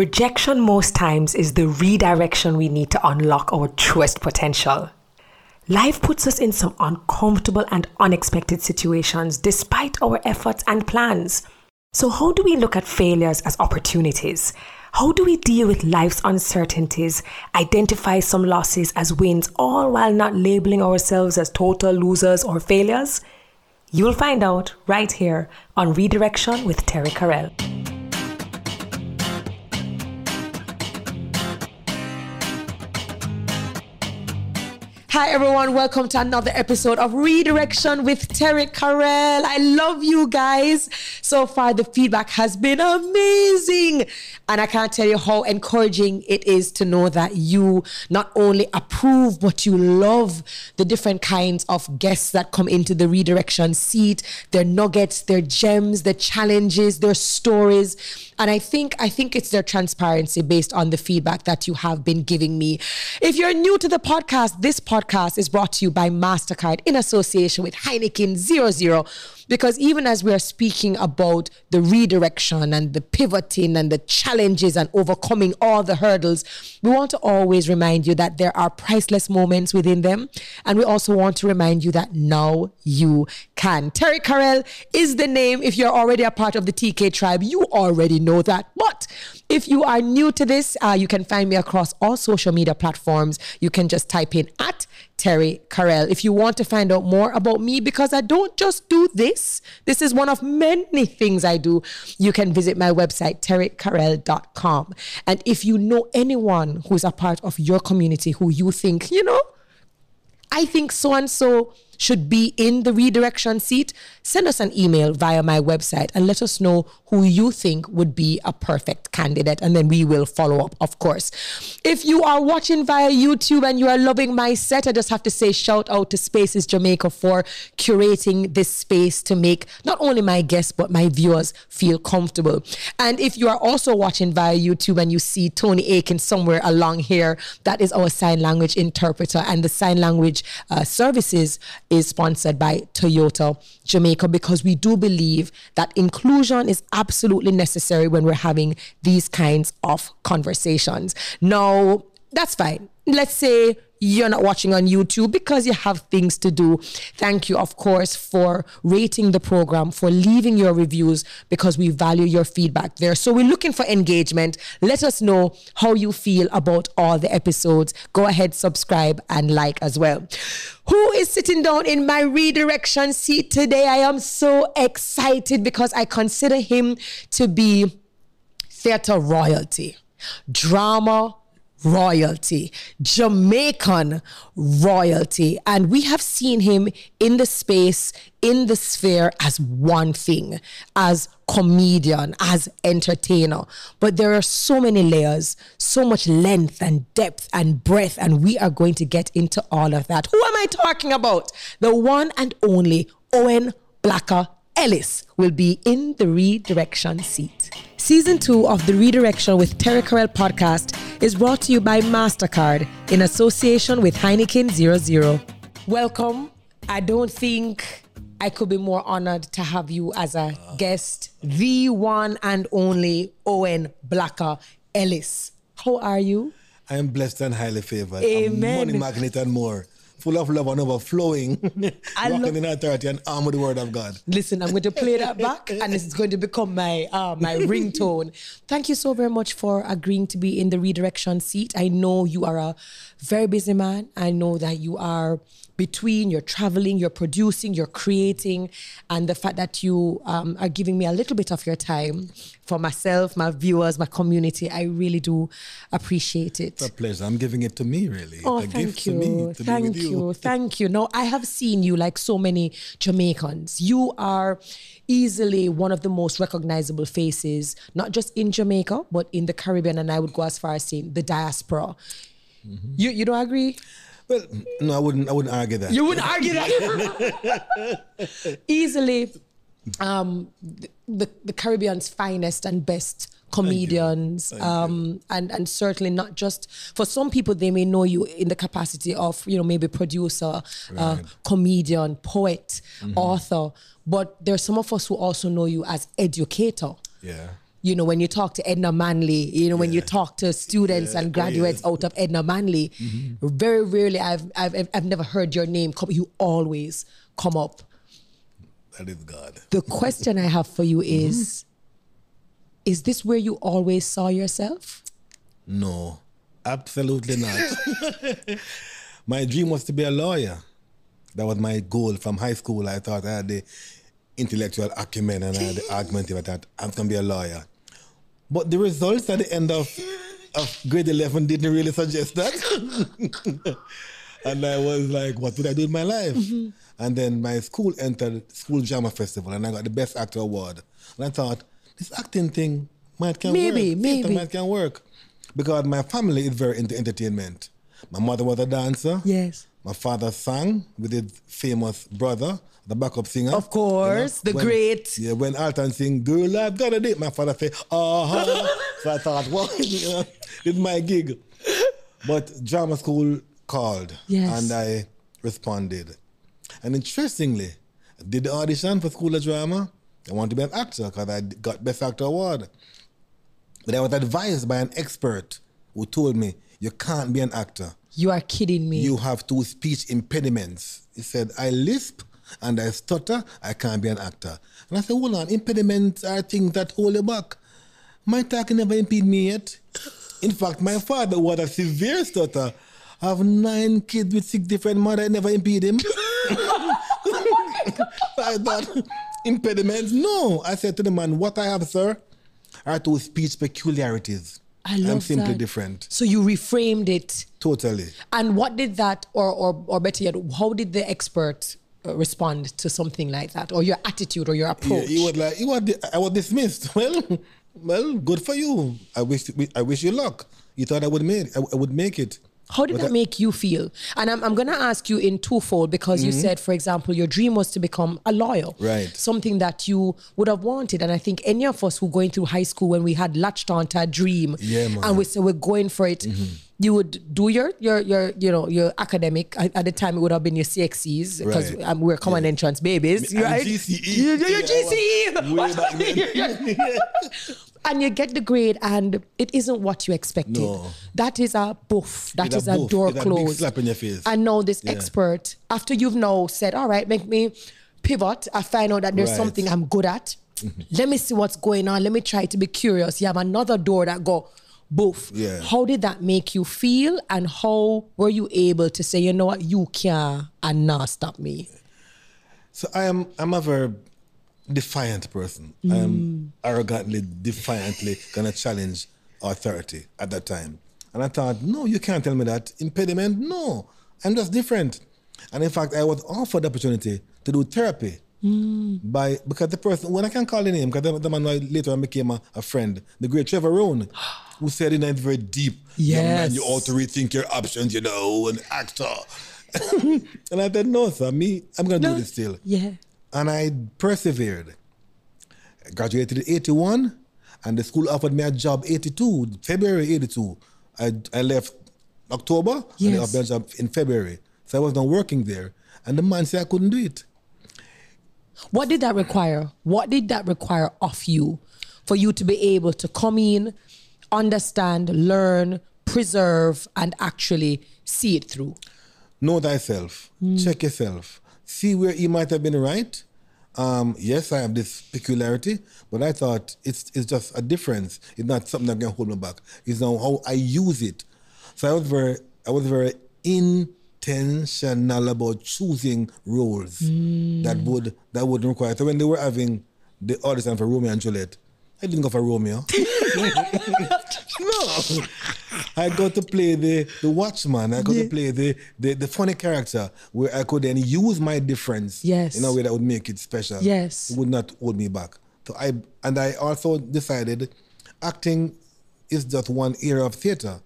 Rejection most times is the redirection we need to unlock our truest potential. Life puts us in some uncomfortable and unexpected situations despite our efforts and plans. So, how do we look at failures as opportunities? How do we deal with life's uncertainties, identify some losses as wins, all while not labeling ourselves as total losers or failures? You'll find out right here on Redirection with Terri-Karelle. Hi everyone, welcome to another episode of Redirection with Terri-Karelle. I love you guys. So far, the feedback has been amazing. And I can't tell you how encouraging it is to know that you not only approve, but you love the different kinds of guests that come into the redirection seat, their nuggets, their gems, their challenges, their stories. And I think I think it's their transparency based on the feedback that you have been giving me. If you're new to the podcast, this podcast podcast is brought to you by MasterCard in association with Heineken 00 because even as we are speaking about the redirection and the pivoting and the challenges and overcoming all the hurdles, we want to always remind you that there are priceless moments within them. And we also want to remind you that now you can. Terri-Karelle is the name. If you're already a part of the TK tribe, you already know that. But if you are new to this, uh, you can find me across all social media platforms. You can just type in at Terri-Karelle. If you want to find out more about me, because I don't just do this, this is one of many things I do, you can visit my website, terrikarelle.com. And if you know anyone who's a part of your community who you think, you know, I think so and so should be in the redirection seat, send us an email via my website and let us know who you think would be a perfect candidate. And then we will follow up, of course. If you are watching via YouTube and you are loving my set, I just have to say shout out to Spaces Jamaica for curating this space to make not only my guests, but my viewers feel comfortable. And if you are also watching via YouTube and you see Tony Aiken somewhere along here, that is our sign language interpreter. And the sign language uh, services is sponsored by Toyota Jamaica because we do believe that inclusion is absolutely necessary when we're having these kinds of conversations. Now, that's fine. Let's say you're not watching on YouTube because you have things to do. Thank you, of course, for rating the program, for leaving your reviews because we value your feedback there. So we're looking for engagement. Let us know how you feel about all the episodes. Go ahead, subscribe, and like as well. Who is sitting down in my redirection seat today? I am so excited because I consider him to be theater royalty, drama royalty, Jamaican royalty. And we have seen him in the space, in the sphere as one thing, as comedian, as entertainer. But there are so many layers, so much length and depth and breadth. And we are going to get into all of that. Who am I talking about? The one and only Owen Blakka Ellis will be in the redirection seat. Season two of the Redirection with Terri-Karelle podcast is brought to you by MasterCard in association with Heineken 00. Welcome. I don't think I could be more honored to have you as a guest, the one and only Owen Blakka Ellis. How are you? I am blessed and highly favored. Amen. money magnet and more full of love and overflowing, I walking love- in authority and arm with the word of God. Listen, I'm going to play that back, and it's going to become my uh, my ringtone. Thank you so very much for agreeing to be in the redirection seat. I know you are a very busy man. I know that you are between you're traveling, you're producing, you're creating, and the fact that you um, are giving me a little bit of your time for myself, my viewers, my community. I really do appreciate it. It's a pleasure. I'm giving it to me, really. Oh, thank gift you. to me to thank you. you. Thank you. No, I have seen you like so many Jamaicans. You are easily one of the most recognizable faces, not just in Jamaica, but in the Caribbean. And I would go as far as saying the diaspora. Mm-hmm. You you don't agree? Well, no, I wouldn't. I wouldn't argue that. You wouldn't argue that. Easily, um, the, the Caribbean's finest and best comedians, Thank um, and and certainly not just for some people they may know you in the capacity of you know maybe producer, uh, Right. Mm-hmm. comedian, poet, author, but there's some of us who also know you as educator. yeah. You know, when you talk to Edna Manley, you know, when you talk to students Yeah. and Oh, graduates out of Edna Manley, mm-hmm. very rarely I've, I've I've never heard your name come. You always come up. That is God. The question I have for you mm-hmm. is: Is this where you always saw yourself? No, absolutely not. my dream was to be a lawyer. That was my goal from high school. I thought ah, I had the intellectual acumen and I had the argument about that I'm going to be a lawyer. But the results at the end of, of grade 11 didn't really suggest that. and I was like, what would I do with my life? Mm-hmm. And then my school entered School Drama Festival and I got the Best Actor Award. And I thought, this acting thing might can Maybe, work. Theatre maybe. might can work. Because my family is very into entertainment. My mother was a dancer. Yes. My father sang with his famous brother, the backup singer. Of course, the when- great. Yeah, when Alton sing, girl, I've got a date, my father say, uh-huh. so I thought, well, you know, it's my gig. But drama school called. Yes. And I responded. And interestingly, I did the audition for School of Drama. I wanted to be an actor because I got Best Actor Award. But I was advised by an expert who told me, you can't be an actor. You are kidding me. You have two speech impediments. He said, I lisp and I stutter, I can't be an actor. And I said, hold on, impediments are things that hold you back. My talking never impede me yet. In fact, my father was a severe stutter. I have nine kids with six different mothers, never impede him. I thought, impediments? No. I said to the man, what I have, sir, are two speech peculiarities. I love I'm simply that. different. So you reframed it. Totally. And what did that, or or or better yet, how did the expert uh, respond to something like that, or your attitude, or your Yeah, approach? he was like, he was, I was dismissed. Well, well, good for you. I wish, I wish you luck. You thought I would make, I, I would make it. How did that make you feel? And I'm, I'm going to ask you in twofold because you said, for example, your dream was to become a lawyer. Mm-hmm. Right. Something that you would have wanted. And I think any of us who going through high school when we had latched onto a dream Yeah, man. Mm-hmm. and we said we're going for it, you would do your, your, your, you know, your academic. At at the time, it would have been your CXCs because Right. um, we're common entrance babies, right? GCE. You- your Yeah, GCE. way back then. and you get the grade and it isn't what you expected. No. That is a boof. That is a boof. door It's a big closed. slap in your face. And now this Yeah. expert, after you've now said, all right, make me pivot, I find out that there's Right. something I'm good at. Mm-hmm. Let me see what's going on. Let me try to be curious. You have another door that go boof. Yeah. How did that make you feel? And how were you able to say, you know what, you can and not stop me? So I am, I'm a very defiant person. I am mm. arrogantly, defiantly gonna challenge authority at that time. And I thought, no, you can't tell me that. Impediment? No. I'm just different. And in fact, I was offered the opportunity to do therapy mm. by because the person when I can call the name because the, the man later on became a, a friend, the great Trevor Rhone, who said in a very deep, young man, you ought to rethink your options, you know, an actor. and I said, no, sir, me, I'm gonna do this still. Yeah. And I persevered. I graduated in 81, and the school offered me a job 82, February 82. I, I left October, and they Yes. offered me a job in February. So I was not working there. And the man said I couldn't do it. What did that require? What did that require of you for you to be able to come in, understand, learn, preserve, and actually see it through? Know thyself. Hmm. Check yourself. See where you might have been right. Um, yes, I have this peculiarity, but I thought it's it's just a difference. It's not something that can hold me back. It's now how I use it. So I was very I was very intentional about choosing roles that would that would require. So when they were having the audition for Romeo and Juliet, I didn't go for Romeo. no. I got to play the, the watchman. I got to play the, the, the funny character where I could then use my difference Yes. in a way that would make it special. Yes. It would not hold me back. So I and I also decided acting is just one area of theater,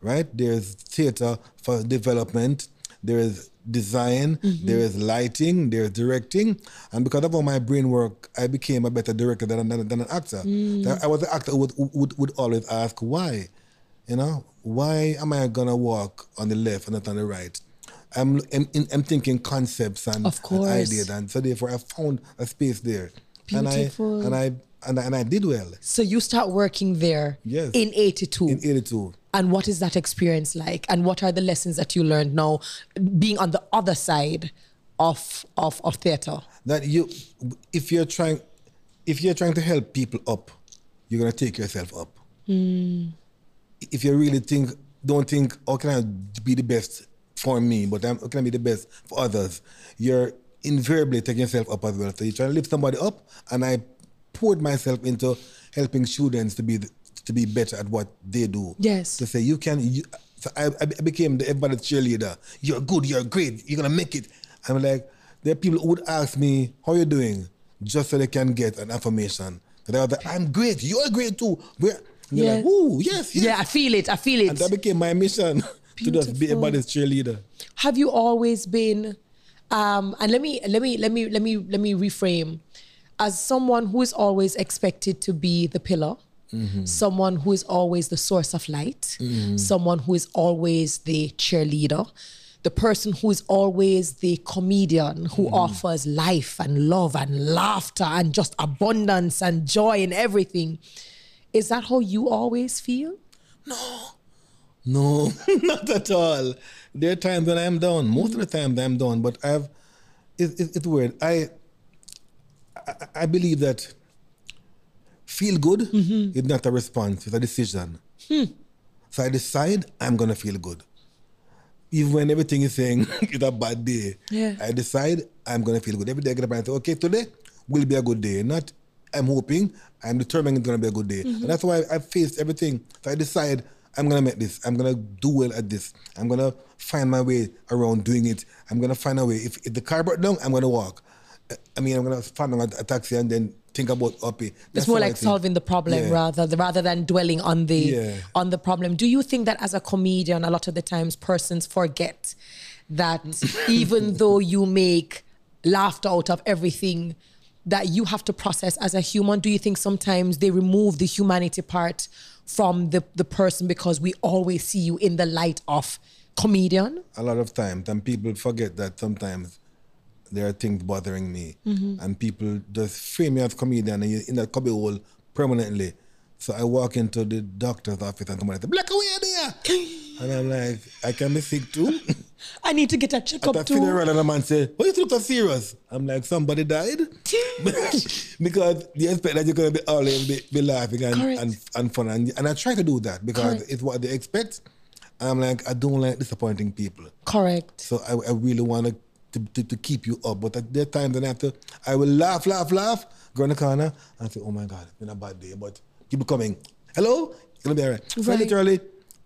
right? There's theater for development, there is design, mm-hmm. there is lighting, there's directing. And because of all my brain work, I became a better director than, than, than an actor. Mm. So I was an actor who would, would, would always ask why. You know, why am I gonna walk on the left and not on the right? I'm I'm, I'm thinking concepts and, Of and ideas, and so therefore I found a space there. And I and I and I, and I did well So you start working there Yes. in 82. in '82. And what is that experience like? And what are the lessons that you learned now being on the other side of of, of theater? That you, if you're trying, if you're trying to help people up, you're gonna take yourself up. Hmm. If you really think, don't think, how can I be the best for me, but I'm, how can I be the best for others? You're invariably taking yourself up as well. So you're trying to lift somebody up, and I poured myself into helping students to be the, to be better at what they do. Yes. To say you can. You, so I, I became the everybody's cheerleader. You're good. You're great. You're gonna make it. I'm like, there are people who would ask me, "How you doing?" just so they can get an affirmation. That I was like, "I'm great. You're great too." We're, and Yeah. like, "Ooh, yes, yes." Yeah, I feel it. I feel it. And that became my mission to just be everybody's cheerleader. Have you always been um and let me let me let me let me let me reframe as someone who is always expected to be the pillar Mm-hmm. someone who is always the source of light mm-hmm. someone who is always the cheerleader the person who is always the comedian who mm-hmm. offers life and love and laughter and just abundance and joy in everything is that how you always feel No, No, not at all. There are times when I'm down. Most of the times I'm down, but I've. It, it, it's weird. I, I I believe that feel good is not a response; it's a decision. Hmm. So I decide I'm gonna feel good, even when everything is saying it's a bad day. Yeah. I decide I'm gonna feel good every day. I get up and say, okay, today will be a good day. Not I'm hoping. I'm determined it's gonna be a good day, mm-hmm. and that's why I faced everything. So I decide I'm gonna make this. I'm gonna do well at this. I'm gonna find my way around doing it. I'm gonna find a way. If, if the car broke down, I'm gonna walk. I mean, I'm gonna find a, a taxi and then think about uppy. It's more like solving the problem Yeah. rather rather than dwelling on the Yeah. on the problem. Do you think that as a comedian, a lot of the times persons forget that even though you make laughter out of everything, that you have to process as a human? Do you think sometimes they remove the humanity part from the, the person because we always see you in the light of comedian? a lot of times, and people forget that sometimes there are things bothering me, Mm-hmm. and people just frame me as comedian and you're in that cubby hole permanently. So I walk into the doctor's office and somebody says, "Black away there," and I'm like, "I can be sick too." I need to get a At checkup a too. funeral, and a man say, "Why you look so serious?" I'm like, "Somebody died," because you expect that you're gonna be always be, be laughing and, Correct. and and fun, and, and I try to do that because Correct. it's what they expect. I'm like, I don't like disappointing people. Correct. So I, I really want to, to to to, keep you up. But at that time, then after, I have to, I will laugh, laugh, laugh, go in the corner and say, oh my God, it's been a bad day. But keep coming. Hello? To be all right. So I literally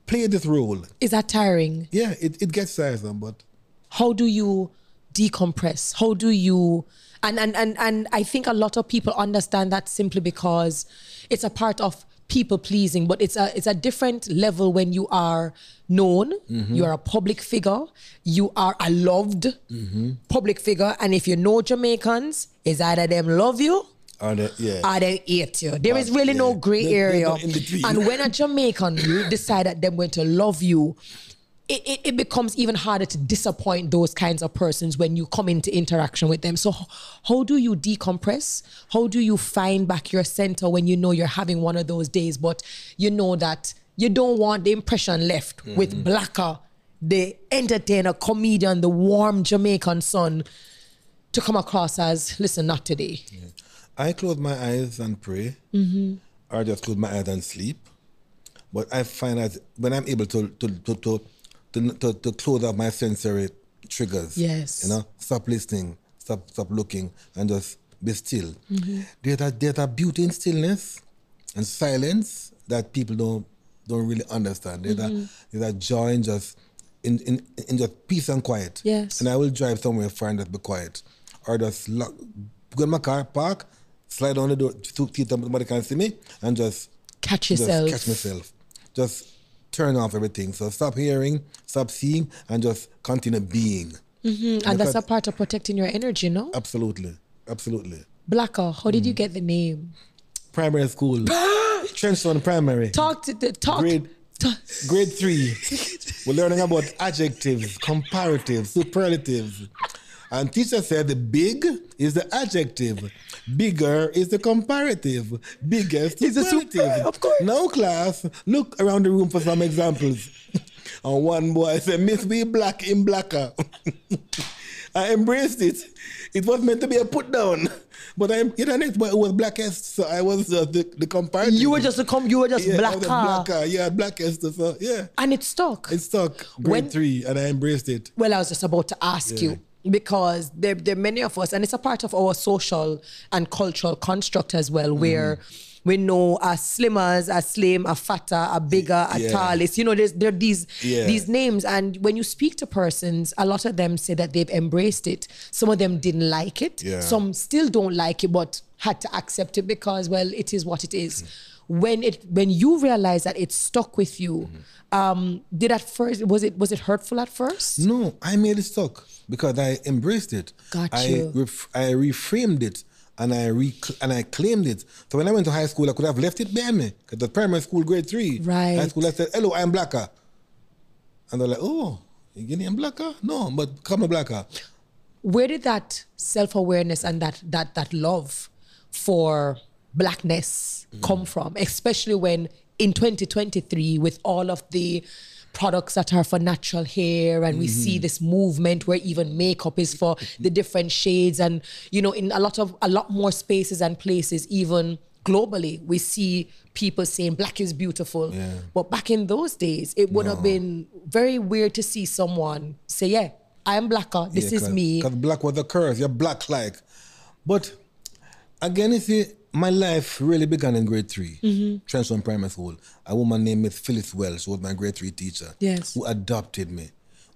play this role. Is that tiring? Yeah, it, it gets tiresome, but how do you decompress how do you and and and and i think a lot of people understand that simply because it's a part of people pleasing but it's a it's a different level when you are known mm-hmm. you're a public figure you are a loved mm-hmm. public figure and if you know jamaicans is either them love you are they, yeah. or they hate you. There is But, really no gray area. no. And when a Jamaican you decide that they're going to love you, it, it, it becomes even harder to disappoint those kinds of persons when you come into interaction with them. So, how do you decompress? How do you find back your center when you know you're having one of those days, but you know that you don't want the impression left Mm-hmm. with Blakka, the entertainer, comedian, the warm Jamaican son, to come across as, listen, not today. I close my eyes and pray, Mm-hmm. or just close my eyes and sleep. But I find that when I'm able to to to to, to, to, to close off my sensory triggers, Yes. you know, stop listening, stop stop looking, and just be still. Mm-hmm. There's a there's a beauty in stillness and silence that people don't don't really understand. There's Mm-hmm. a there's a joy in just in, in in just peace and quiet. Yes. And I will drive somewhere far and just be quiet, or just lock, go in my car, park, slide down the door, two feet somebody can see me, and just Catch just yourself. catch myself. Just turn off everything. So stop hearing, stop seeing, and just continue being. Mm, and that's a part of protecting your energy, no? Absolutely, absolutely. Blakka, how did you Mm. get the name? Primary school, Trenchtown Primary. Talk to the talk. Grade- ta- Grade three, we're learning about adjectives, comparatives, superlatives. And teacher said the big is the adjective. Bigger is the comparative. Biggest is the super- superlative. of course. Now, class, look around the room for some examples. and one boy said, Miss We Black in Blacker. I embraced it. It was meant to be a put down. But I'm you know, next boy was blackest, so I was uh, the, the comparative. You were just a com. You were just yeah, blacker, blacker. Yeah, blackest. So, yeah. and it stuck. It stuck. Grade When- three, and I embraced it. Well, I was just about to ask Yeah. you because there, there are many of us, and it's a part of our social and cultural construct as well, mm-hmm. where we know a slimmers, a slim, a fatter, a bigger, a Yeah. tallest. You know, there's there are these Yeah. these names, and when you speak to persons, a lot of them say that they've embraced it. Some of them didn't like it. Yeah. Some still don't like it, but had to accept it because, well, it is what it is. Mm-hmm. When it when you realize that it stuck with you, mm-hmm. um, did at first was it was it hurtful at first? No, I made it stuck because I embraced it. Got I you. ref- I reframed it and I re- and I claimed it. So when I went to high school, I could have left it behind me. Because the primary school, grade three, Right. high school, I said, "Hello, I'm blacker," and they're like, "Oh, you getting blacker? No, but come a blacker." where did that self-awareness and that that that love for blackness mm. come from especially when in 2023 with all of the products that are for natural hair and we see mm-hmm. this movement where even makeup is for the different shades and you know in a lot of a lot more spaces and places even globally we see people saying black is beautiful Yeah. but back in those days it would have been very weird to see someone say yeah i am blacker this is me Because black was a curse. You're black like. But again, if you see, my life really began in grade 3 Mm-hmm. Trenchtown Primary School. A woman named Miss Phyllis Wells was my grade three teacher. Yes. Who adopted me,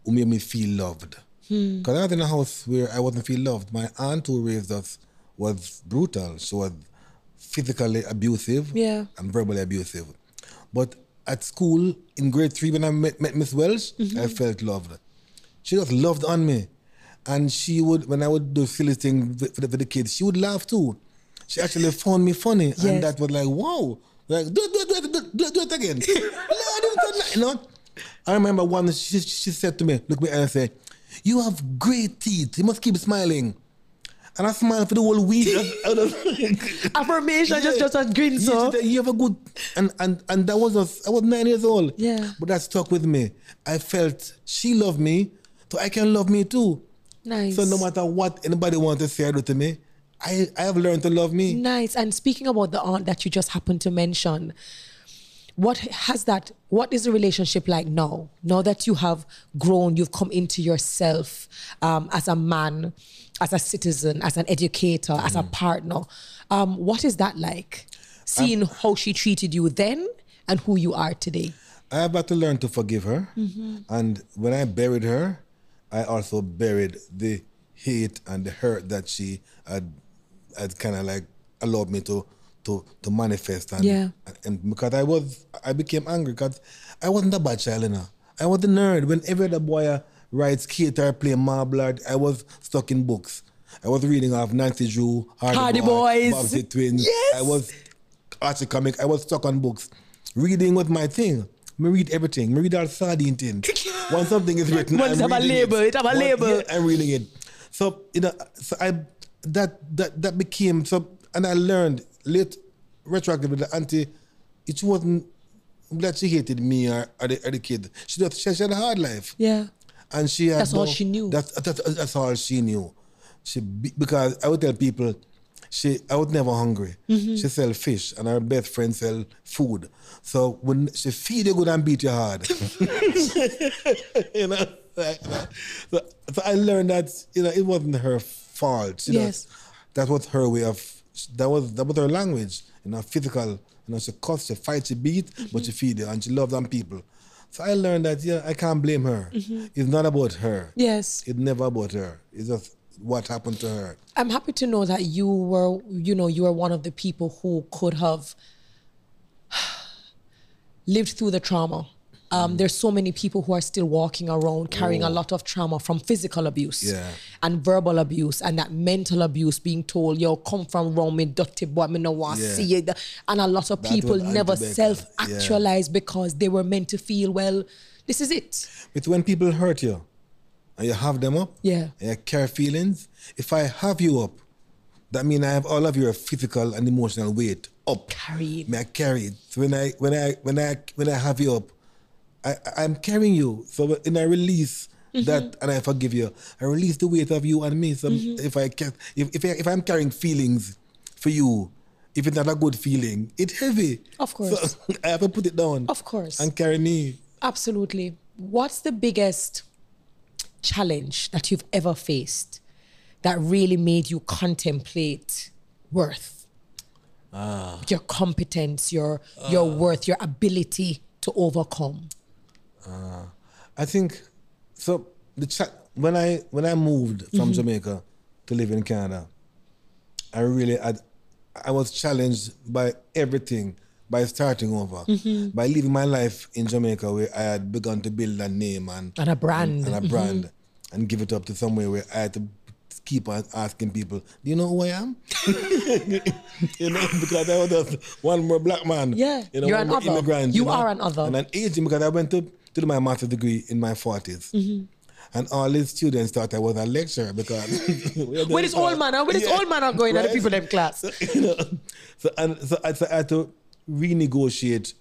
who made me feel loved. Hmm. Because I was in a house where I wasn't feel loved. My aunt who raised us was brutal. She was physically abusive Yeah. and verbally abusive. But at school in grade three, when I met, met Miss Wells, Mm-hmm. I felt loved. She just loved on me. And she would, when I would do silly things for the, for the kids, she would laugh too. She actually found me funny. Yes. And that was like, wow. Like, do it, do it, do it, do it, do it, again. No, you know? I remember one, she, she said to me, look me and I say, you have great teeth. You must keep smiling. And I smiled for the whole week. I was- affirmation just just a grin yeah, so she said, you have a good and and and that was us. I was nine years old. Yeah. But that stuck with me. I felt she loved me, so I can love me too. nice So no matter what anybody wants to say to me, I I have learned to love me. nice. And speaking about the aunt that you just happened to mention what has that what is the relationship like now? Now that you have grown you've come into yourself um, as a man as a citizen as an educator as a partner um, what is that like? Seeing how she treated you then and who you are today. I have had to learn to forgive her. And when I buried her, I also buried the hate and the hurt that she had had kind of like allowed me to to to manifest and, Yeah. and because I was I became angry because I wasn't a bad child, you know. I was the nerd. When every other boy rides skate or play marble, I was stuck in books. I was reading off Nancy Drew, Hardy, Hardy Boy, Boys. Bobbsey Twins. Yes. I was Archie comic. I was stuck on books. Reading was my thing. Me read everything. Me read all sardine thing. Once something is written, Once I'm have a label, it have a Once- label. yeah, I'm reading it. So you know, so I that that that became so, and I learned late retroactively that auntie, it wasn't that she hated me or, or, the, or the kid. She just she, she had a hard life yeah and she had That's all she knew. That's, that's that's all she knew. She because I would tell people, she I was never hungry. Mm-hmm. She sell fish, and her best friend sell food. So when she feed you good and beat you hard, you know. Like, so, so I learned that you know it wasn't her fault. She Yes. just- that was her way of that was that was her language. You know, physical. You know, she cuss, she fight, she beat, but she mm-hmm. feed you, and she loves them people. So I learned that yeah, I can't blame her. Mm-hmm. It's not about her. yes It's never about her. It's just what happened to her. I'm happy to know that you were, you know, you were one of the people who could have lived through the trauma. Um, There's so many people who are still walking around carrying a lot of trauma from physical abuse Yeah. and verbal abuse and that mental abuse, being told, yo, come from Rome, me dirty boy, me no want Yeah. see you. And a lot of That people never self actualize because they were meant to feel, well, this is it. But when people hurt you and you have them up Yeah. and you carry feelings. If I have you up, that means I have all of your physical and emotional weight up. Carry it. May I carry it. So when I when I when I when I have you up, I I'm carrying you. So when I release Mm-hmm. that and I forgive you, I release the weight of you and me. So Mm-hmm. if I can, if if, I, if I'm carrying feelings for you, if it's not a good feeling, it's heavy. Of course. So I have to put it down. Of course. And carry me. Absolutely. What's the biggest challenge that you've ever faced that really made you contemplate worth? Your competence, your your worth, your ability to overcome. I think so. The when I when I moved from Jamaica to live in Canada, I really had I was challenged by everything by starting over Mm-hmm. by living my life in Jamaica where I had begun to build a name and And a brand. Mm-hmm. and, a brand and give it up to somewhere where I had to keep asking people, "Do you know who I am?" you know, because I was just one more black man. Yeah, you know, you're an other. immigrant. You are an other. And an aging because I went to do my master's degree in my 40s. Mm-hmm. And all these students thought I was a lecturer because With this old man, huh? with this old man are going at the people them class. So, you know, so and so I, so I had to renegotiate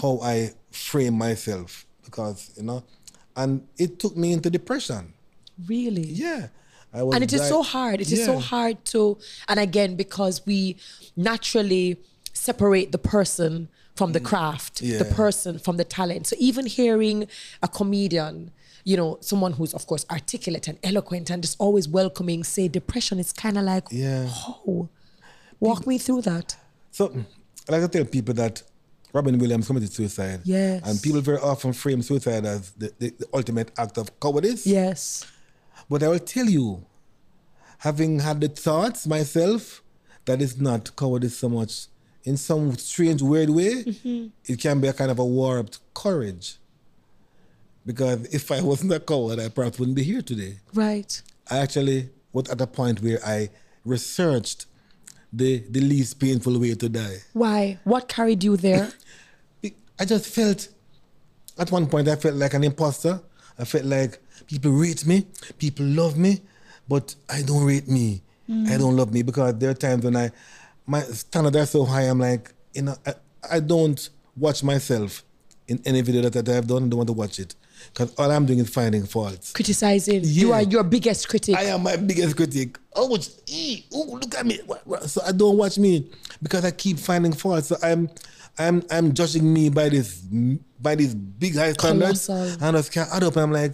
how I frame myself because you know, and it took me into depression. Really? Yeah, I was. and it is so hard. It is so hard to, and again, because we naturally separate the person from the craft, the Mm. Person from the talent. So even hearing a comedian, you know, someone who's of course articulate and eloquent and just always welcoming, say depression is kind of like, Yeah. oh, walk me through that. So I like to tell people that Robin Williams committed suicide. Yes. And people very often frame suicide as the, the, the ultimate act of cowardice. Yes. But I will tell you, having had the thoughts myself, that is not cowardice so much. In some strange, weird way, Mm-hmm. it can be a kind of a warped courage. Because if I wasn't a coward, I perhaps wouldn't be here today. Right. I actually was at a point where I researched the, the least painful way to die. Why? What carried you there? I just felt, at one point, I felt like an imposter. I felt like people rate me, people love me, but I don't rate me. I don't love me because there are times when I, my standard are so high, I'm like, you know, I, I don't watch myself in any video that, that I've done. I don't want to watch it because all I'm doing is finding faults. Criticizing. You are your biggest critic. I am my biggest critic. Oh, ee, eh, ooh, look at me. So I don't watch me because I keep finding faults. So I'm, I'm, I'm judging me by this, by these big high standards, Colossal. and I just can't add up. I'm like,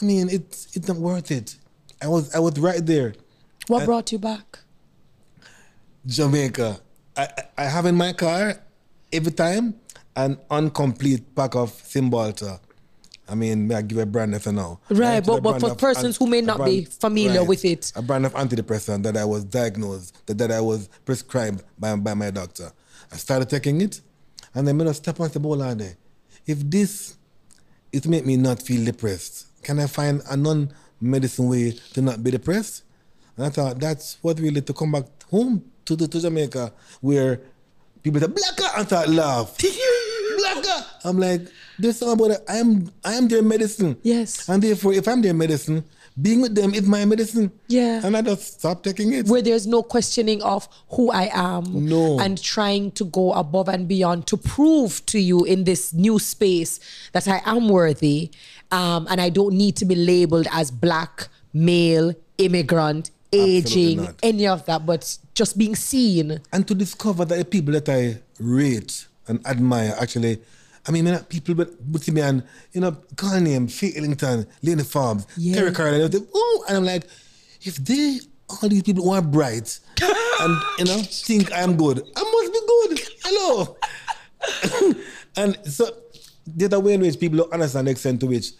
I mean, it's, it's not worth it. I was, I was right there, what brought you back? Jamaica. I, I- have in my car every time an incomplete pack of Cymbalta. I mean, may I give a brand name for now. Right, but- but for persons who may not be familiar with it. A brand of antidepressant that I was diagnosed, that, that I was prescribed by, by my doctor. I started taking it, and then I step on the ball on there. If this, it made me not feel depressed, can I find a non-medicine way to not be depressed? And I thought that's what really to come back home to, to, to Jamaica, where people say, Blakka, and start laugh. Blakka. I'm like, there's something about it. I am, I am their medicine. Yes. And therefore, if I'm their medicine, being with them is my medicine. Yeah. And I just stop taking it. where there's no questioning of who I am No. and trying to go above and beyond to prove to you in this new space that I am worthy um, and I don't need to be labeled as black, male, immigrant, aging, any of that, but just being seen. and to discover that the people that I rate and admire actually, I mean, people but see me and, you know, call name, Faye Ellington, Leonie Forbes, Yeah. Terry Carter, and, and I'm like, if they, all these people who are bright and, you know, think I'm good, I must be good. Hello. and so there's a way in which people don't understand the extent to which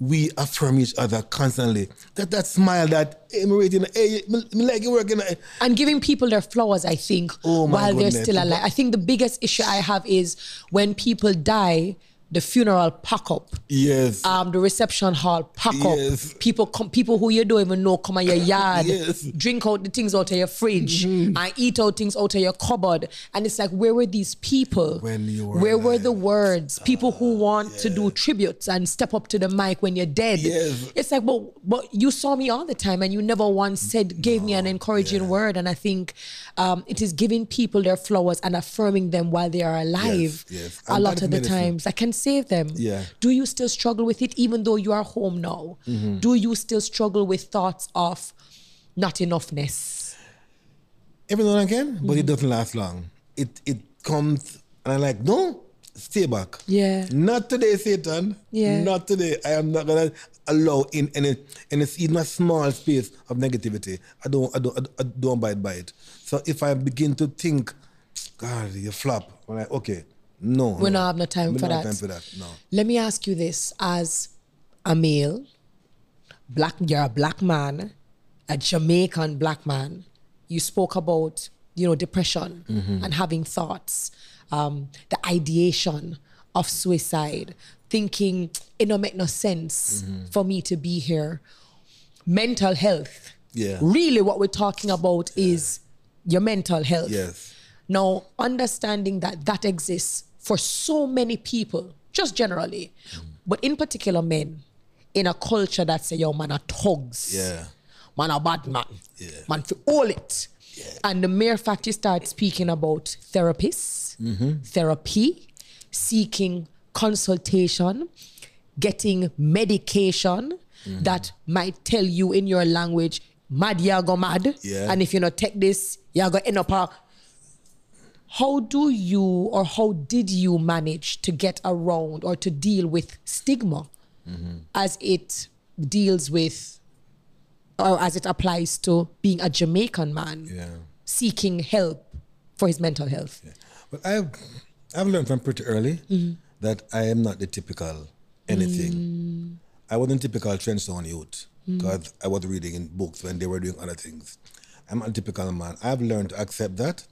we affirm each other constantly. That that smile, that hey, me hey, me, me like you working. and giving people their flowers, I think, Oh, my while they're still alive. I think the biggest issue I have is when people die the funeral pack up. Yes. Um, the reception hall pack Yes. up. People come, people who you don't even know come in your yard, Yes. drink out the things out of your fridge, and eat out things out of your cupboard. And it's like, where were these people? When you were where were the words? People who want to do tributes and step up to the mic when you're dead. Yes. It's like, but but you saw me all the time, and you never once said gave me an encouraging word. And I think um, it is giving people their flowers and affirming them while they are alive. yes. A lot of the times that can save them. Yeah. Do you still struggle with it even though you are home now? Mm-hmm. Do you still struggle with thoughts of not enoughness? Every now and again, but Mm-hmm. it doesn't last long. It it comes and I'm like, no, stay back. Yeah. Not today, Satan. Yeah. Not today. I am not gonna allow in any in a, even a small space of negativity. I don't I don't I don't- I don't abide by it. So if I begin to think, God, you flop, I'm like, okay, no. We no. don't have no time We for that. time for that. No. Let me ask you this as a male, black, you're a black man, a Jamaican black man. You spoke about, you know, depression and having thoughts, um, the ideation of suicide, thinking it don't make no sense for me to be here. Mental health. Yeah. Really, what we're talking about is your mental health. Yes. Now, understanding that that exists for so many people, just generally, but in particular men, in a culture that say, yo, man, are thugs. Yeah. Man, a bad man. Yeah. Man, for all it. And the mere fact you start speaking about therapists, Mm-hmm. therapy, seeking consultation, getting medication Mm-hmm. that might tell you in your language, mad, you go mad. Yeah. And if you not take this, you go end up a how do you or how did you manage to get around or to deal with stigma as it deals with or as it applies to being a Jamaican man Yeah. seeking help for his mental health? But I've I've learned from pretty early Mm-hmm. that I am not the typical anything. Mm. I wasn't typical Trenchtown youth because I was reading in books when they were doing other things. I'm a typical man. I've learned to accept that.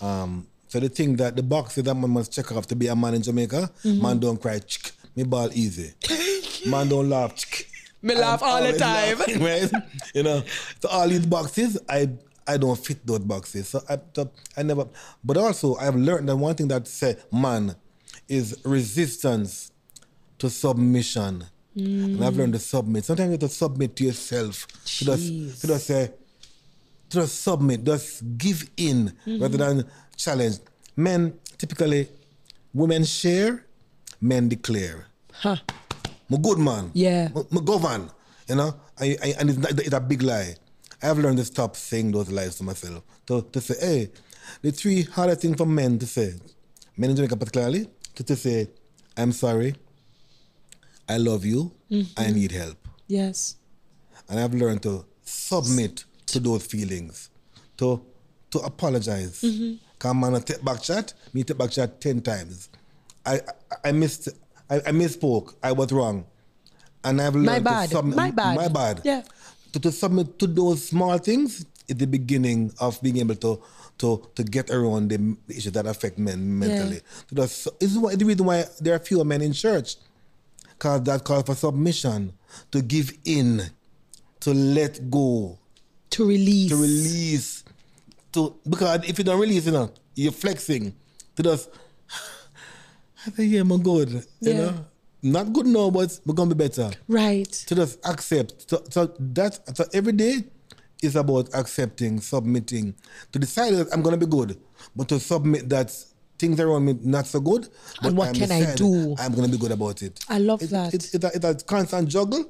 Um, so the thing that the boxes that man must check off to be a man in Jamaica, Mm-hmm. man don't cry, chick, me ball easy. man don't laugh, chick. Me laugh all the time. laughing, right? you know, so all these boxes, I I don't fit those boxes. So I, so I never. But also, I've learned that one thing that say man is resistance to submission, and I've learned to submit. Sometimes you have to submit to yourself. To just, Jeez. to just say, to just submit, just give in rather than challenge. Men typically, women share, men declare. Huh. I'm a good man. Yeah. I'm a govern. You know, I, I, and it's, not, it's a big lie. I have learned to stop saying those lies to myself. To, to say, hey, the three hardest things for men to say, men in Jamaica particularly, to, to say, I'm sorry, I love you, I need help. Yes. And I've learned to submit to those feelings, to to apologize. Mm-hmm. Come man, a take back chat, me take back chat 10 times. I, I, I missed, I, I misspoke, I was wrong. And I've learned My to submit. My bad. My bad. Yeah. To, to submit to those small things is the beginning of being able to to to get around the issues that affect men mentally. So this is why, the reason why there are fewer men in church. Because that calls for submission, to give in, to let go, To release. to release. To because if you don't release, you know, you're flexing. To just I think yeah, I'm good. You Yeah. know? Not good now, but we're gonna be better Right. to just accept. So, so that so every day is about accepting, submitting, to decide that I'm gonna be good, but to submit that things around me not so good. But And what I'm can I do? I'm gonna be good about it. I love It- that. It's it, it's a constant juggle,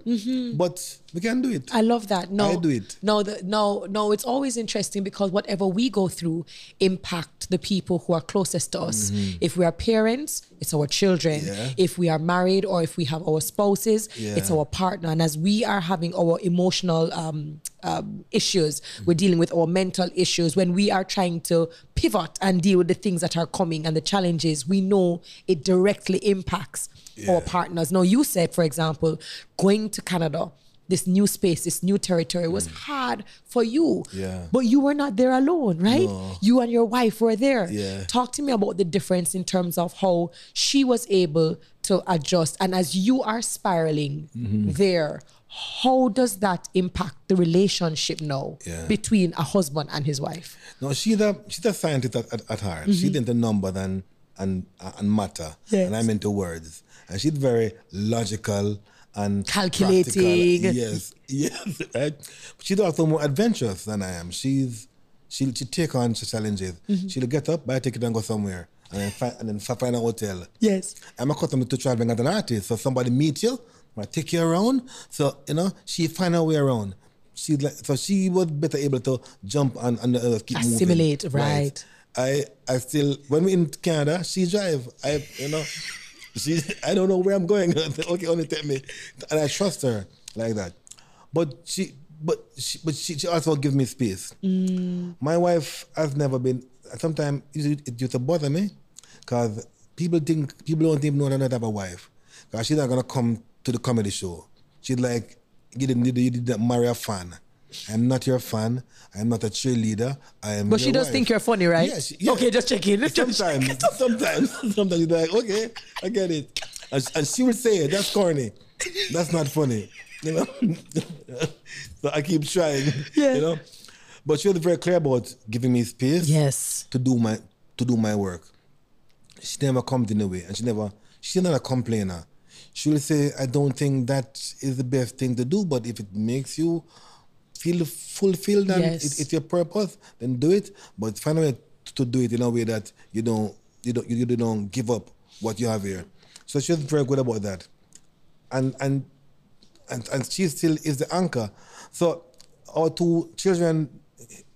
but we can do it. I love that. No, I do it. No, the, no, no. It's always interesting because whatever we go through impact the people who are closest to us. If we are parents, it's our children. Mm-hmm. Yeah. If we are married or if we have our spouses, it's our partner. And as we are having our emotional um, um, issues, we're dealing with our mental issues. When we are trying to pivot and deal with the things that are coming and the challenges, we know it directly impacts our partners. Now, you said, for example, going to Canada, this new space, this new territory was hard for you. Yeah. But you were not there alone, right? You and your wife were there. Yeah. Talk to me about the difference in terms of how she was able to adjust. And as you are spiraling Mm-hmm. there, how does that impact the relationship now Yeah. between a husband and his wife? No, she's a she's a scientist at, at, at heart. She's mm-hmm. into numbers and and and matter, Yes. and I'm into words. And she's very logical and Calculating. practical. Yes, yes. Right? But she's also more adventurous than I am. She's she'll she take on challenges. Mm-hmm. She'll get up, buy a ticket, and go somewhere, and then find and then find a hotel. Yes. I'm accustomed to traveling as an artist. So somebody meet you, I take you around. So you know, she find her way around. She like, so she was better able to jump on and uh, keep moving. Assimilate, right. I I still when we in Canada, she drive. I you know, she I don't know where I'm going. okay, only tell me, and I trust her like that. But she. But she, but she, she also give me space. My wife has never been. Sometimes it, it used to bother me, cause people think people don't even know that I have a wife. Cause she's not gonna come to the comedy show. She's like, you didn't, you didn't marry a fan. I'm not your fan. I'm not a cheerleader. I am. But she does wife." think you're funny, right? Yeah, she- yeah. Okay, just checking. Just Sometimes, sometimes, sometimes you're like, okay, I get it, and, and she would say, "That's corny. That's not funny." You know. so I keep trying. Yeah. You know. But she was very clear about giving me space Yes. to do my to do my work. She never comes in the way, and she never she's not a complainer. She will say, "I don't think that is the best thing to do, but if it makes you feel fulfilled and Yes. it, it's your purpose, then do it. But find a way to do it in a way that you don't you don't you don't give up what you have here." So she's very good about that, and and and, and she still is the anchor. So our two children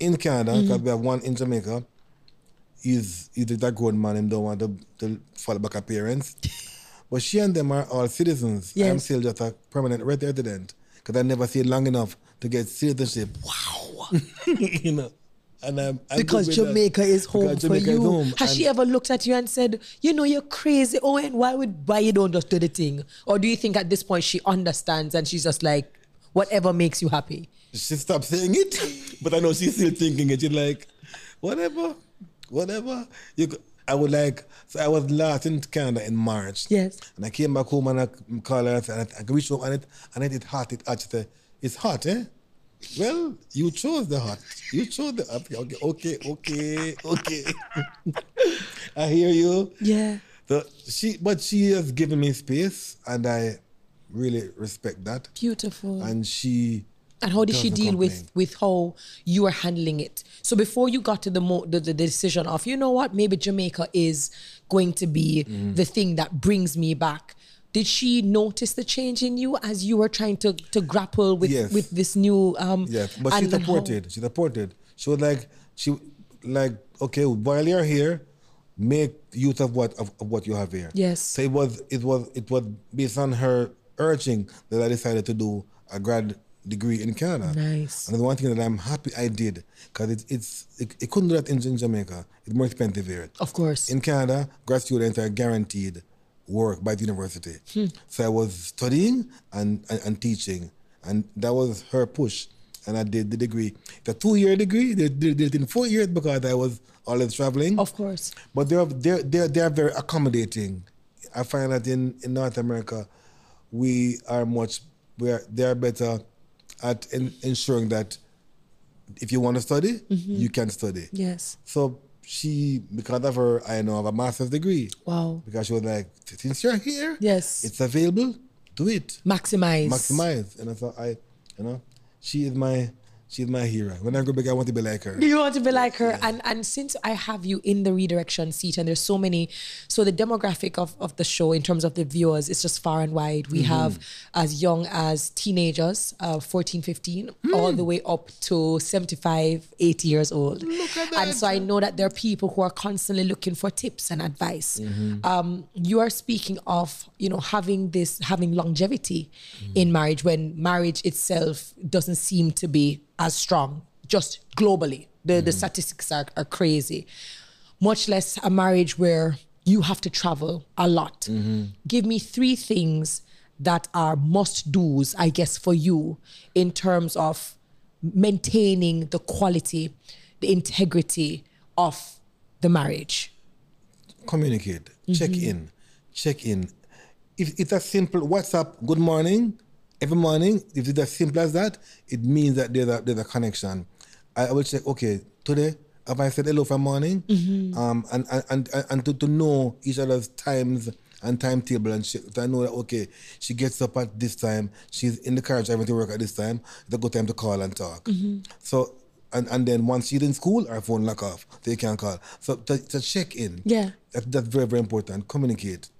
in Canada, mm-hmm. because we have one in Jamaica, is is that grown man and don't want to, to fall back her parents. but she and them are all citizens. I'm still just a permanent resident because I never stayed long enough to get citizenship. Wow. you know. And I'm, I'm because with that. Jamaica is home Because for Jamaica you. home. Has she ever looked at you and said, "You know, you're crazy, Owen. Why would why you don't just do the thing?" Or do you think at this point she understands and she's just like, "Whatever makes you happy." she stopped saying it, but I know she's still thinking it. She's like, whatever, whatever. You, go- I would like. So I was last in Canada in March. Yes. And I came back home and I called her and I, I reached home and it and it, it hot. It hot. "It's hot, eh?" Well, you chose the hot. You chose the hot. Okay, okay, okay, okay. I hear you. Yeah. So she, but she has given me space, and I really respect that. Beautiful. And she. And how did she deal with complain. with how you were handling it? So before you got to the, mo- the the decision of you know what maybe Jamaica is going to be Mm-hmm. the thing that brings me back. Did she notice the change in you as you were trying to to grapple with Yes. with this new um Yes, but she and how- supported. She supported. She was like, she like, okay, while you're here, make use of what of, of what you have here. Yes. So it was it was it was based on her urging that I decided to do a grad degree in Canada. Nice. And the one thing that I'm happy I did because it, it's it, it couldn't do that in, in Jamaica. It's more expensive here. Of course. In Canada, grad students are guaranteed work by the university. Hmm. So I was studying and, and, and teaching, and that was her push. And I did the degree. The two year degree, they they did it in four years because I was always traveling. of course. But they're, they're, they're, they're very accommodating. I find that in, in North America, we are much, we are, they are better at in, ensuring that if you want to study, mm-hmm. you can study. Yes. So she, because of her, I know have a master's degree. Wow. Because she was like, since you're here, Yes. it's available, do it, Maximize. maximize. And I thought, I, you know, she is my, she's my hero. When I grow big, I want to be like her. You want to be like her? And and since I have you in the redirection seat, and there's so many, so the demographic of, of the show in terms of the viewers is just far and wide. We have as young as teenagers, uh, 14, 15, all the way up to 75, 80 years old. And so I know that there are people who are constantly looking for tips and advice. Um, you are speaking of, you know, having this, having longevity in marriage when marriage itself doesn't seem to be as strong, just globally. The, the mm-hmm. statistics are, are crazy. Much less a marriage where you have to travel a lot. Mm-hmm. Give me three things that are must do's, I guess, for you in terms of maintaining the quality, the integrity of the marriage. communicate, check mm-hmm. in, check in. if it's a simple WhatsApp, good morning, every morning, if it's as simple as that, it means that there's a, there's a connection. I, I will check, okay, today, have I said hello for morning? Um, and and, and, and to, to know each other's times and timetable and shit. I know that, okay, she gets up at this time, she's in the car driving to work at this time, it's a good time to call and talk. So, and, and then once she's in school, her phone lock off, so you can call. So to, to check in. Yeah. That, that's very, very important. Communicate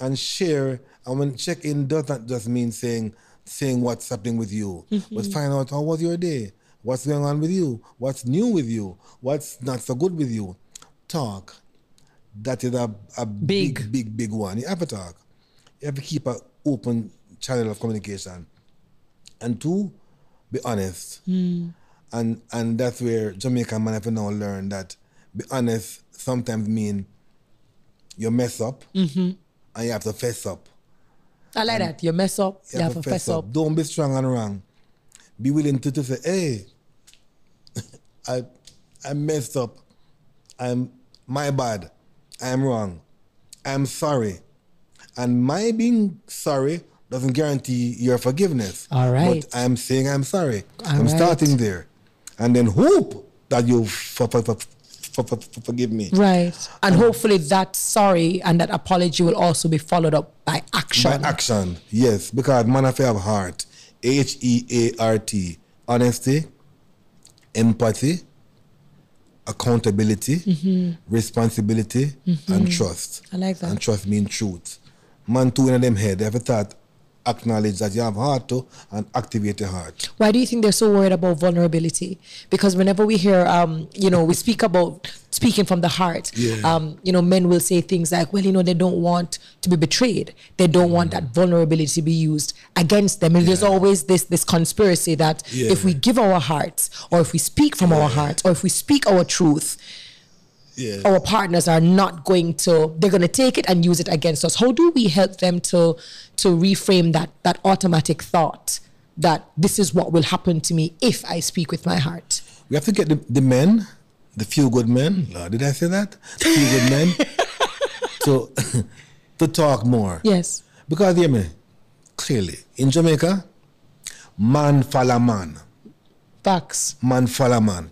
and share. And when check in does not just mean saying saying what's happening with you, mm-hmm. but find out how was your day, what's going on with you, what's new with you, what's not so good with you. Talk. That is a, a Big. big, big, big one. You have to talk. You have to keep an open channel of communication. And two, be honest. Hmm. And and that's where Jamaican man have to now learn that be honest sometimes mean you mess up mm-hmm. and you have to fess up. I like that. You mess up, you, have to fess up. Don't be strong and wrong. Be willing to, to say, hey, I I messed up. I'm my bad. I'm wrong. I'm sorry. And my being sorry doesn't guarantee your forgiveness. All right. But I'm saying I'm sorry. All I'm right. starting there. And then hope that you for, for, for, for, for, forgive me. Right. And hopefully that sorry and that apology will also be followed up by action. By action, yes, because man to have heart. H E A R T. Honesty, empathy, accountability, mm-hmm. responsibility, and mm-hmm. trust. I like that. And trust means truth. Man, two in them head. They have start acknowledge that you have heart to and activate your heart. Why do you think they're so worried about vulnerability? Because whenever we hear, um, you know, we speak about speaking from the heart, Yeah. um, you know, men will say things like, well, you know, they don't want to be betrayed. They don't want that vulnerability to be used against them. And there's always this this conspiracy that Yeah. if we give our hearts, or if we speak from our hearts, or if we speak our truth, Yeah. our partners are not going to they're going to take it and use it against us how do we help them to to reframe that that automatic thought that this is what will happen to me if i speak with my heart We have to get the, the men, the few good men. Lord, did I say that? The few good men to to talk more. yes Because hear me, clearly in Jamaica, man follow man, facts man follow man.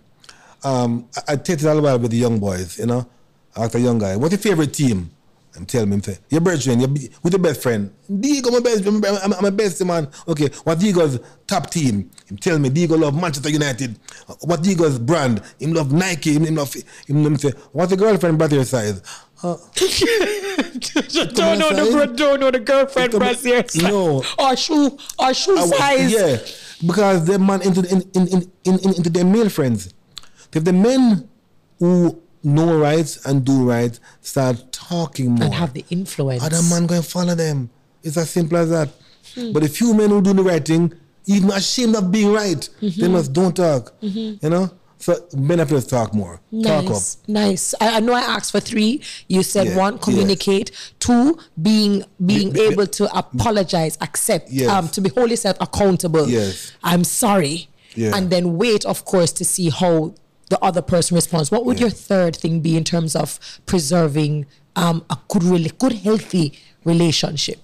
Um, I, I take it all while with the young boys, you know. I ask a young guy, "What's your favorite team?" I'm telling him, say, "Your brethren, your who's your best friend?" Diego, my best, I'm, I'm, best man. Okay, what Diego's top team? Him tell me Diego love Manchester United. What Diego's brand? Him love Nike. Him, him love. Him, him say, "What's your girlfriend brother size?" Uh, don't know the size? don't know the girlfriend on. brassiere size. No. or shoe or shoe I size Yeah, because the man into in, in, in, in, in, into their male friends. If the men who know right and do right start talking more, and have the influence other man going to follow them. It's as simple as that. But the few men who do the right thing, even ashamed of being right, they must don't talk. You know. So men have to talk more. Talk up. Nice, nice. I, I know I asked for three. You said Yeah, one, communicate. Two, being being Be- be- able to apologize, accept, Yes. um, to be wholly self accountable. Yes. I'm sorry. Yeah. And then wait, of course, to see how the other person responds. What would Yeah. your third thing be in terms of preserving um, a good, rela- good, healthy relationship?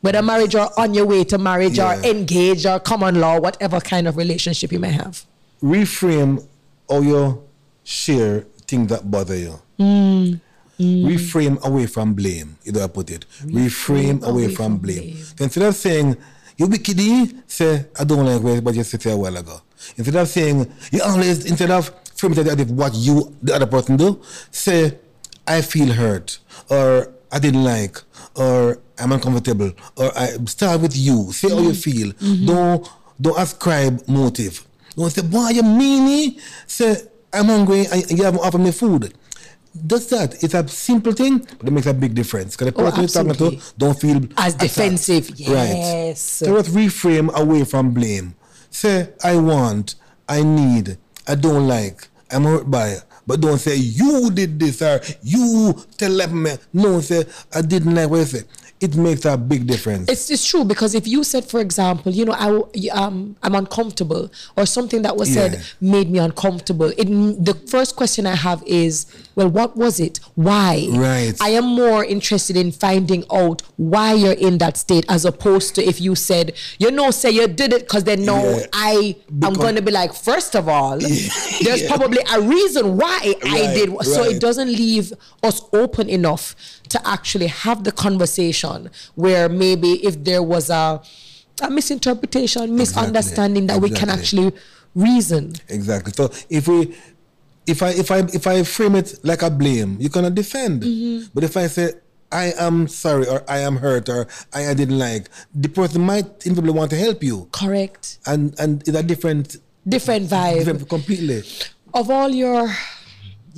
Whether marriage or on your way to marriage Yeah. or engaged or common law, whatever kind of relationship you may have. reframe all your share things that bother you. Mm. Reframe away from blame. You know I put it. Reframe, away, from, blame. So instead of saying you be kidding, say I don't like what you said a while ago. Instead of saying you always instead of framing it as if what you the other person do, say I feel hurt or I didn't like or I'm uncomfortable or I start with you. Say how you mm-hmm. feel. Mm-hmm. Don't don't ascribe motive. Don't say, boy, you meanie. Say, I'm hungry and you haven't offered me food. That's that. It's a simple thing, but it makes a big difference. Because the Oh, person you're talking to don't feel As attacked. defensive. Right. So let's reframe away from blame. Say, I want, I need, I don't like, I'm hurt by it. But don't say you did this or you tell me. No, say I didn't like what you. It makes a big difference. It's, it's true because if you said, for example, you know, I um, I'm uncomfortable, or something that was said Yeah. made me uncomfortable. It the first question I have is, well, what was it? Why? Right. I am more interested in finding out why you're in that state as opposed to if you said, you know, say you did it because then no, Yeah. I am going to be like, first of all, there's Yeah. probably a reason why I Right, did. So it doesn't leave us open enough to actually have the conversation where maybe if there was a, a misinterpretation, misunderstanding, that we can actually reason. Exactly. So if we, if I if I if I frame it like a blame, you cannot defend. Mm-hmm. But if I say I am sorry or I am hurt or I, I didn't like, the person might inevitably want to help you, Correct. and and it's a different, Different vibe. different completely. of all your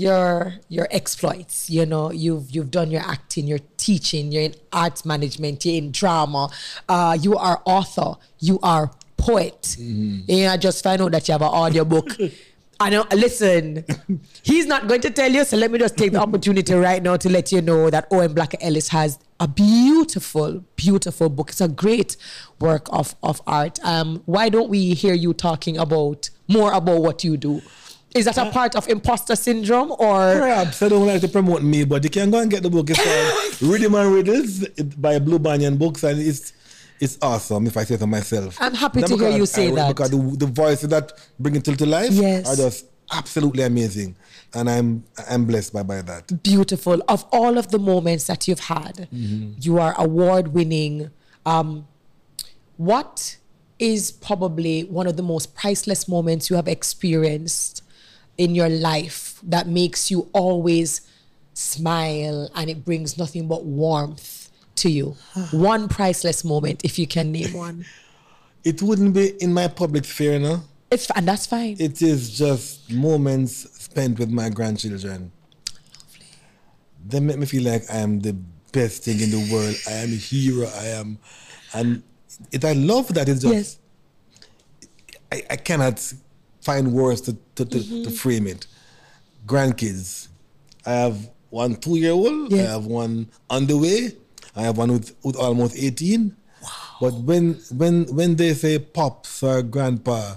your your exploits you know you've you've done your acting your teaching you're in arts management you're in drama uh you are author you are poet and i just find out that you have an audiobook I know. Listen, he's not going to tell you. So let me just take the opportunity right now to let you know that Owen Blakka Ellis has a beautiful, beautiful book. It's a great work of of art. Um, why don't we hear you talking about more about what you do? Is that a part of imposter syndrome or Perhaps I don't like to promote me, but you can go and get the book. It's called Rhythm and Riddles by Blue Banyan Books, and it's it's awesome. If I say so myself, I'm happy Not to hear you say I- that. because the, the voices that bring it to, life Yes. are just absolutely amazing, and I'm I'm blessed by by that. beautiful of all of the moments that you've had you are award winning um, what is probably one of the most priceless moments you have experienced in your life that makes you always smile and it brings nothing but warmth to you one priceless moment if you can name one It wouldn't be in my public sphere, know. it's and that's fine It is just moments spent with my grandchildren. They make me feel like I am the best thing in the world. I am a hero. I am, and it. I love that. It's just yes I, I cannot find words to to, to, Mm-hmm. to frame it. Grandkids. I have one two year old. I have one on the way. I have one with, with almost eighteen. But when when when they say pops or grandpa,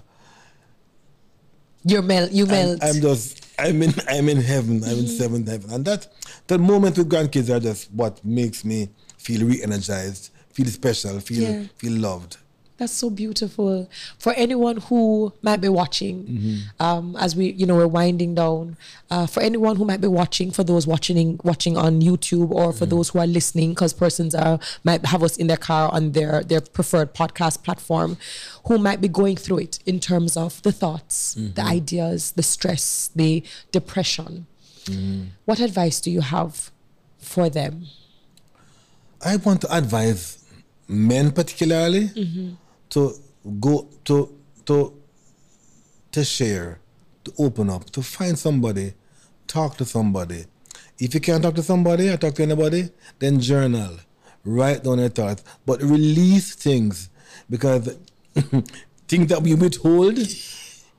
you're mel you I'm, melt I'm just I'm in I'm in heaven. I'm in seventh heaven, and that that moment with grandkids are just what makes me feel re-energized, feel special, feel Yeah. feel loved. That's so beautiful. For anyone who might be watching, mm-hmm. um, as we, you know, we're winding down. Uh, for anyone who might be watching, for those watching, watching on YouTube, or for mm-hmm. those who are listening, because persons are might have us in their car on their their preferred podcast platform, who might be going through it in terms of the thoughts, the mm-hmm. ideas, the stress, the depression. What advice do you have for them? I want to advise men particularly to go to to to share, to open up, to find somebody, talk to somebody. If you can't talk to somebody or talk to anybody, then journal, write down your thoughts, but release things because things that we withhold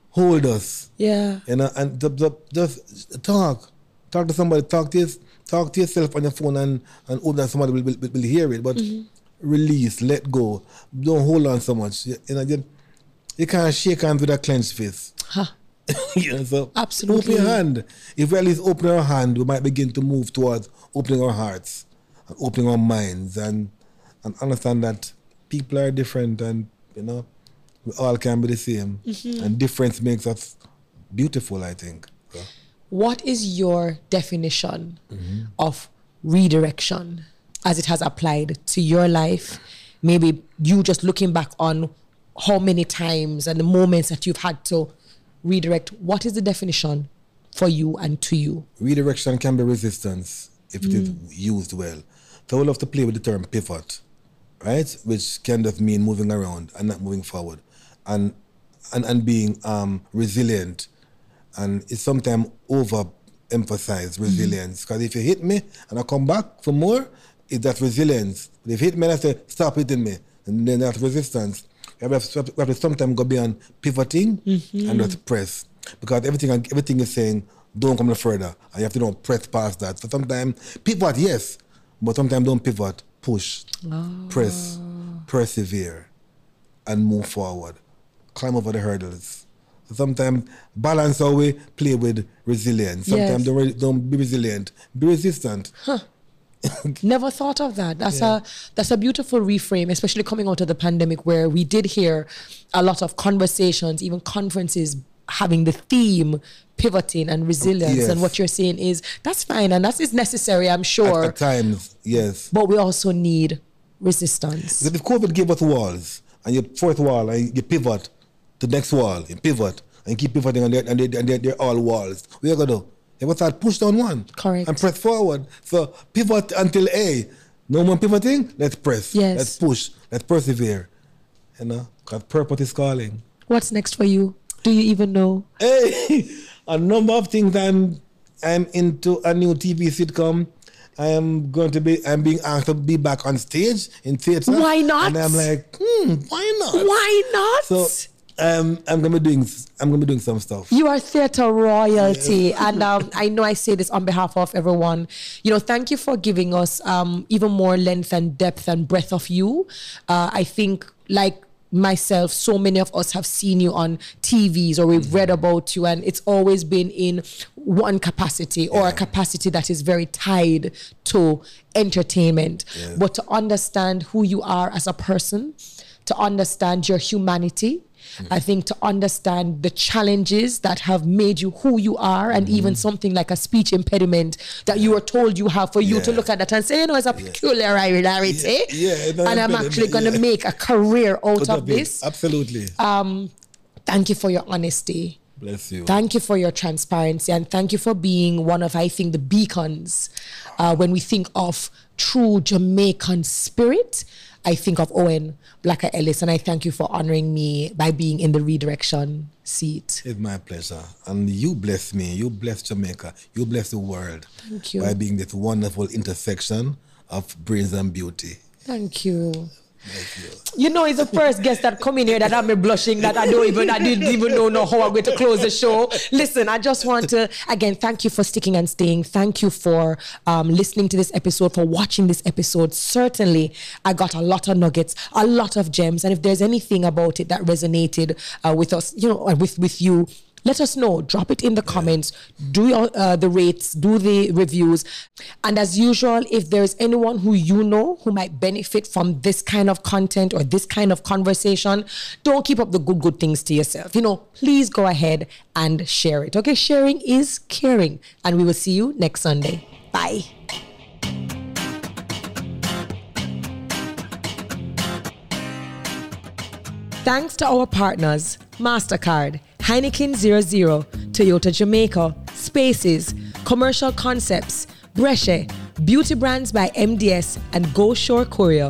hold us. Yeah. You know, and the, the, just talk, talk to somebody, talk to talk to yourself on your phone, and and hope that somebody will, will, will hear it. But mm-hmm. Release, let go, don't hold on so much. You, you know, you, you can't shake hands with a clenched fist. Huh. you know, so Absolutely. open your hand. If we at least open our hand, we might begin to move towards opening our hearts, and opening our minds, and and understand that people are different, and you know, we all can be the same, mm-hmm. and difference makes us beautiful. I think. So, what is your definition mm-hmm. of redirection as it has applied to your life? Maybe you just looking back on how many times and the moments that you've had to redirect. What is the definition for you and to you? redirection can be resistance if it is used well. So we love to play with the term pivot, right? Which can just mean moving around and not moving forward, and and and being um, resilient. And it's sometimes overemphasized resilience because if you hit me and I come back for more, it's that resilience. If me I say stop hitting me, and then that's resistance. We have to, we have to sometimes go beyond pivoting mm-hmm. and just press because everything everything is saying don't come no further and you have to don't press past that. So sometimes pivot yes, but sometimes don't pivot. push, oh. press, persevere, and move forward. Climb over the hurdles. So Sometimes balance we play with resilience. Sometimes Yes. don't, re- don't be resilient. Be resistant. Never thought of that. That's a that's a beautiful reframe, especially coming out of the pandemic where we did hear a lot of conversations, even conferences having the theme pivoting and resilience. Yes. And what you're saying is that's fine and that is necessary, I'm sure. at times, yes. but we also need resistance. If COVID gave us walls, and your fourth wall, and you pivot to the next wall, you pivot, and keep pivoting, and they're, and they and they're, they're all walls. What you gonna do? You must start push down one. Correct. And press forward. So pivot until A. No more pivoting, let's press. Yes. Let's push. Let's persevere. You know, because purpose is calling. What's next for you? Do you even know? Hey, a number of things. I'm I'm into a new TV sitcom. I am going to be. I'm being asked to be back on stage in theater. Why not? And I'm like, hmm, why not? Why not? So um, I'm gonna be doing. I'm gonna be doing some stuff. You are theater royalty. And um, I know I say this on behalf of everyone. You know, thank you for giving us um, even more length and depth and breadth of you. Uh, I think, like myself, so many of us have seen you on TVs or we've read about you, and it's always been in one capacity or a capacity that is very tied to entertainment. But to understand who you are as a person, to understand your humanity, I think to understand the challenges that have made you who you are, and even something like a speech impediment that you were told you have, for you to look at that and say, you know, it's a peculiarity. Yeah, yeah, an and I'm actually going to yeah. make a career out Could of this. Absolutely. Thank you for your honesty. Bless you. Thank you for your transparency and thank you for being one of, I think, the beacons uh, when we think of true Jamaican spirit. I think of Owen Blakka Ellis, and I thank you for honoring me by being in the redirection seat. It's my pleasure. And you bless me. You bless Jamaica. You bless the world. Thank you. By being this wonderful intersection of brains and beauty. Thank you. You know, it's the first guest that come in here that I'm blushing that I don't even I didn't even know, know how I'm going to close the show. Listen, I just want to again thank you for sticking and staying. Thank you for um, listening to this episode, for watching this episode. Certainly, I got a lot of nuggets, a lot of gems, and if there's anything about it that resonated uh, with us, you know, uh, with with you. Let us know. Drop it in the comments. Do your, uh, the rates. Do the reviews. And as usual, if there's anyone who you know who might benefit from this kind of content or this kind of conversation, don't keep up the good good things to yourself. You know, please go ahead and share it. Okay, sharing is caring, and we will see you next Sunday. Bye. Thanks to our partners, MasterCard, Heineken 00, Toyota Jamaica, Spaces, Commercial Concepts, Brescia, Beauty Brands by MDS, and Go Shore Courier.